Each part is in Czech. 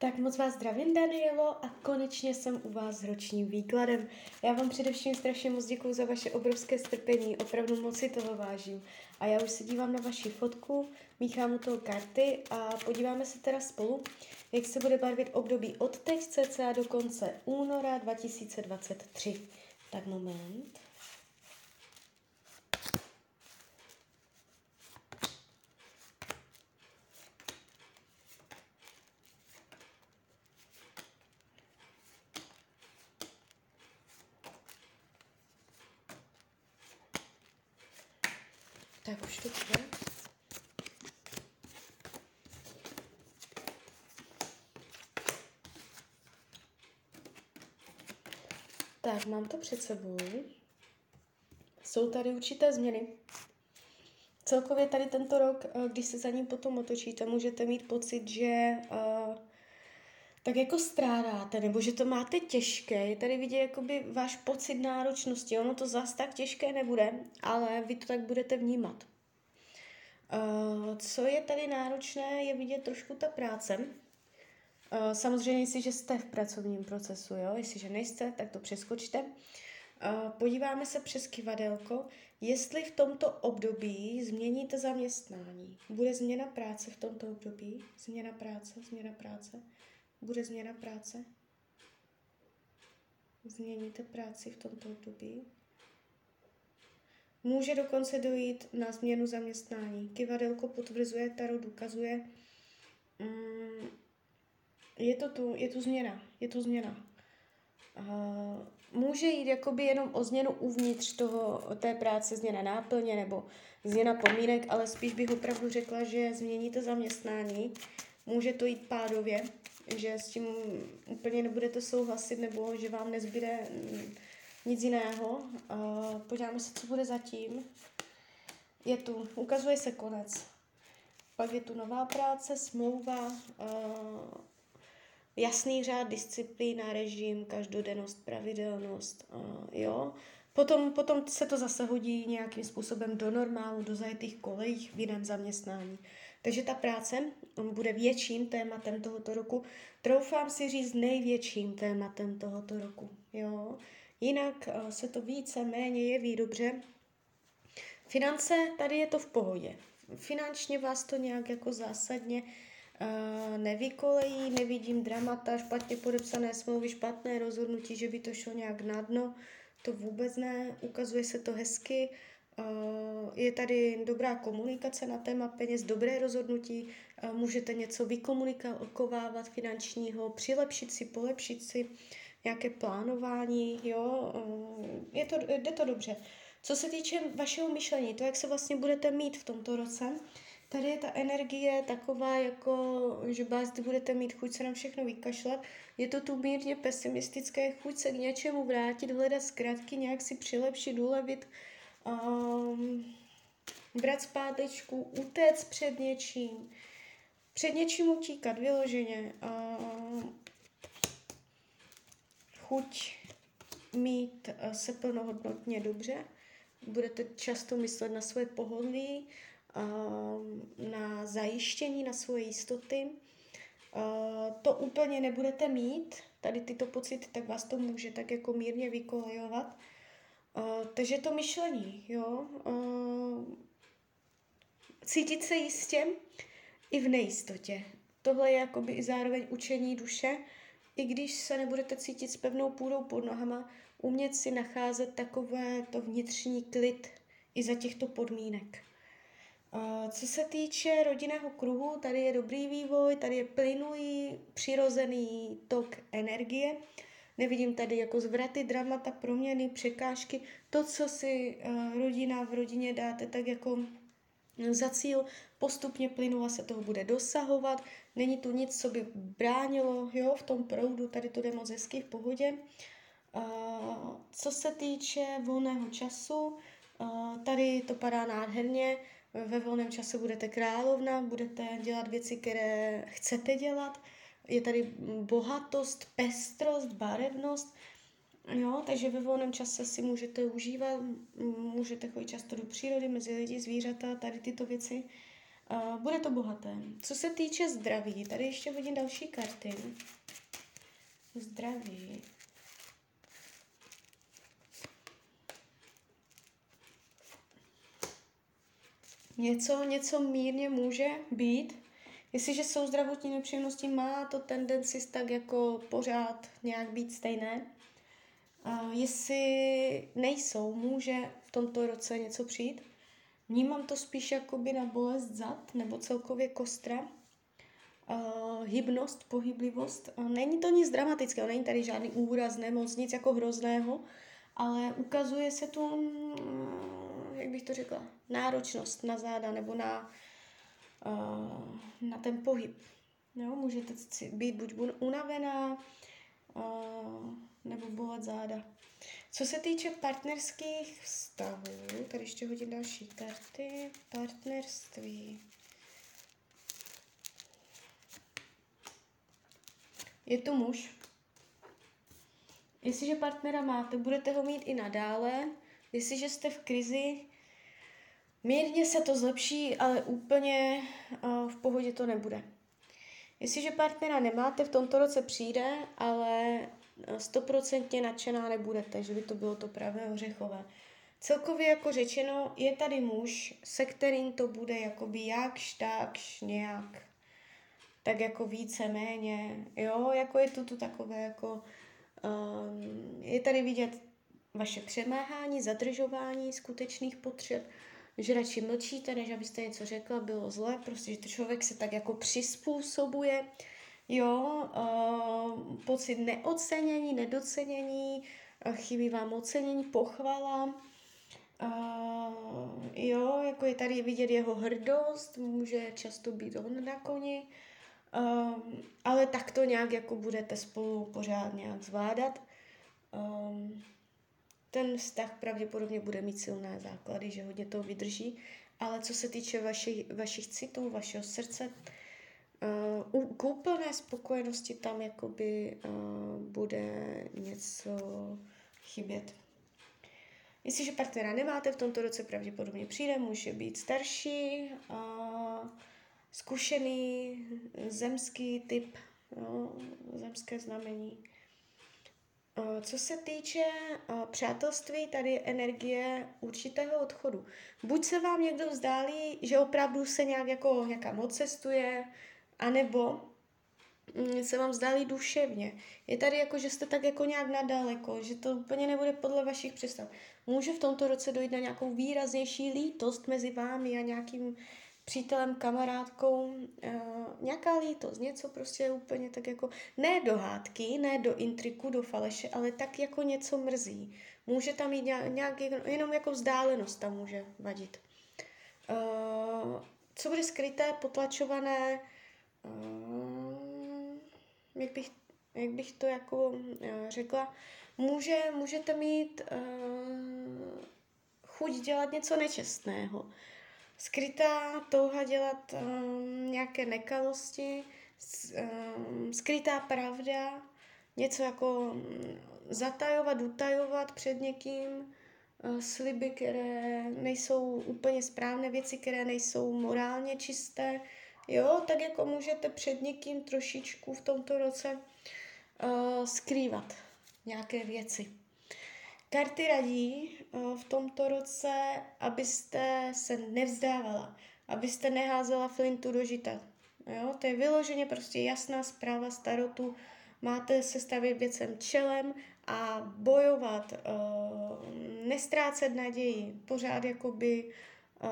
Tak moc vás zdravím, Danielo, a konečně jsem u vás s ročním výkladem. Já vám především strašně moc děkuji za vaše obrovské strpení, opravdu moc si toho vážím. A já už se dívám na vaši fotku, míchám u toho karty a podíváme se teda spolu, jak se bude barvit období od teď cca do konce února 2023. Tak moment. Tak už to bude. Tak, mám to před sebou. Jsou tady určité změny. Celkově tady tento rok, eh, když se za ním potom otočíte, můžete mít pocit, že uh, tak jako strádáte, nebo že to máte těžké. Je tady vidět jakoby váš pocit náročnosti. Ono to zas tak těžké nebude, ale vy to tak budete vnímat. Uh, co je tady náročné, je vidět trošku ta práce. Uh, samozřejmě, jestliže jste v pracovním procesu, jo? jestliže nejste, tak to přeskočte. Uh, podíváme se přes kivadelko, jestli v tomto období změníte zaměstnání. Bude změna práce v tomto období? Změna práce, změna práce. Bude změna práce? Změníte práci v tomto období? Může dokonce dojít na změnu zaměstnání. Kivadelko potvrzuje, Taro ukazuje. Mm, je to tu, je tu změna, je tu změna. Uh, může jít jakoby jenom o změnu uvnitř toho, té práce, změna náplně nebo změna pomínek, ale spíš bych opravdu řekla, že změníte zaměstnání. Může to jít pádově, že s tím úplně nebudete souhlasit nebo že vám nezbyde nic jiného. Uh, podíváme se, co bude zatím. Je tu, ukazuje se konec. Pak je tu nová práce, smlouva, uh, jasný řád, disciplína, režim, každodennost, pravidelnost, uh, jo. Potom, potom se to zase hodí nějakým způsobem do normálu, do zajetých kolejích v jiném zaměstnání. Takže ta práce bude větším tématem tohoto roku. Troufám si říct největším tématem tohoto roku. Jo? Jinak uh, se to více méně jeví dobře. Finance, tady je to v pohodě. Finančně vás to nějak jako zásadně uh, nevykolejí, nevidím dramata, špatně podepsané smlouvy, špatné rozhodnutí, že by to šlo nějak na dno. To vůbec ne, ukazuje se to hezky. Je tady dobrá komunikace na téma peněz, dobré rozhodnutí, můžete něco vykomunikovávat finančního, přilepšit si, polepšit si nějaké plánování, jo, je to, jde to dobře. Co se týče vašeho myšlení, to, jak se vlastně budete mít v tomto roce, tady je ta energie taková, jako, že vás budete mít chuť se na všechno vykašlat. Je to tu mírně pesimistické, chuť se k něčemu vrátit, hledat zkratky, nějak si přilepšit, ulevit, um, brát zpátečku, utéct před něčím, před něčím utíkat vyloženě. Um, chuť mít eh, se plnohodnotně dobře. Budete často myslet na svoje pohodlí, eh, na zajištění, na svoje jistoty. Eh, to úplně nebudete mít, tady tyto pocity, tak vás to může tak jako mírně vykolejovat. Takže to myšlení, jo. Cítit se jistě i v nejistotě. Tohle je jakoby i zároveň učení duše, i když se nebudete cítit s pevnou půdou pod nohama, umět si nacházet takové to vnitřní klid i za těchto podmínek. Co se týče rodinného kruhu, tady je dobrý vývoj, tady je plynulý, přirozený tok energie. Nevidím tady jako zvraty, dramata, proměny, překážky. To, co si rodina v rodině dáte, tak jako za cíl, postupně plynula se toho bude dosahovat, není tu nic, co by bránilo jo, v tom proudu, tady to jde moc hezky v pohodě. Uh, co se týče volného času, uh, tady to padá nádherně, ve volném čase budete královna, budete dělat věci, které chcete dělat, je tady bohatost, pestrost, barevnost, Jo, takže ve volném čase si můžete užívat, můžete chodit často do přírody, mezi lidi, zvířata, tady tyto věci. Bude to bohaté. Co se týče zdraví, tady ještě hodím další karty. Zdraví. Něco, něco mírně může být. Jestliže jsou zdravotní nepříjemnosti, má to tendenci tak jako pořád nějak být stejné. Uh, jestli nejsou, může v tomto roce něco přijít. Vnímám to spíš jakoby na bolest zad nebo celkově kostra. Uh, hybnost, pohyblivost. Uh, není to nic dramatického, není tady žádný úraz, nemoc, nic jako hrozného, ale ukazuje se tu, uh, jak bych to řekla, náročnost na záda nebo na, uh, na ten pohyb. Jo, můžete být buď unavená, uh, nebo bolet záda. Co se týče partnerských vztahů, tady ještě hodím další karty, partnerství. Je to muž. Jestliže partnera máte, budete ho mít i nadále. Jestliže jste v krizi, mírně se to zlepší, ale úplně uh, v pohodě to nebude. Jestliže partnera nemáte, v tomto roce přijde, ale stoprocentně nadšená nebudete, že by to bylo to pravé ořechové. Celkově jako řečeno, je tady muž, se kterým to bude jakoby jakž takž nějak, tak jako více méně, jo, jako je to tu takové jako, um, je tady vidět vaše přemáhání, zadržování skutečných potřeb, že radši mlčíte, než abyste něco řekla, bylo zle, prostě, že to člověk se tak jako přizpůsobuje, jo, uh, pocit neocenění, nedocenění, chybí vám ocenění, pochvala, uh, jo, jako je tady vidět jeho hrdost, může často být on na koni, um, ale tak to nějak jako budete spolu pořád nějak zvládat. Um, ten vztah pravděpodobně bude mít silné základy, že hodně to vydrží, ale co se týče vašich, vašich citů, vašeho srdce, Uh, k úplné spokojenosti tam jakoby uh, bude něco chybět. Jestliže partnera nemáte, v tomto roce pravděpodobně přijde, může být starší, uh, zkušený, zemský typ, no, zemské znamení. Uh, co se týče uh, přátelství, tady je energie určitého odchodu. Buď se vám někdo vzdálí, že opravdu se nějak jako někam odcestuje, anebo mm, se vám zdáli duševně. Je tady jako, že jste tak jako nějak nadaleko, že to úplně nebude podle vašich představ. Může v tomto roce dojít na nějakou výraznější lítost mezi vámi a nějakým přítelem, kamarádkou, uh, nějaká lítost, něco prostě úplně tak jako, ne do hádky, ne do intriku, do faleše, ale tak jako něco mrzí. Může tam jít nějak, nějak jenom jako vzdálenost tam může vadit. Uh, co bude skryté, potlačované, uh, jak, bych, jak bych to jako uh, řekla, může, můžete mít uh, chuť dělat něco nečestného. Skrytá touha dělat um, nějaké nekalosti, um, skrytá pravda, něco jako zatajovat, utajovat před někým, uh, sliby, které nejsou úplně správné, věci, které nejsou morálně čisté, Jo, tak jako můžete před někým trošičku v tomto roce uh, skrývat nějaké věci. Karty radí uh, v tomto roce, abyste se nevzdávala, abyste neházela flintu do žita. Jo, to je vyloženě prostě jasná zpráva starotu. Máte se stavět věcem čelem a bojovat, uh, nestrácet naději, pořád jakoby uh,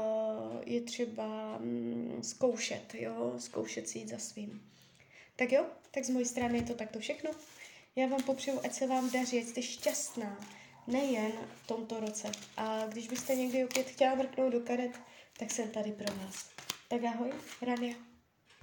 je třeba um, zkoušet, jo, zkoušet si jít za svým. Tak jo, tak z mojí strany je to takto všechno. Já vám popřeju, ať se vám daří, ať jste šťastná, nejen v tomto roce. A když byste někdy opět chtěla mrknout do karet, tak jsem tady pro vás. Tak ahoj, Rania.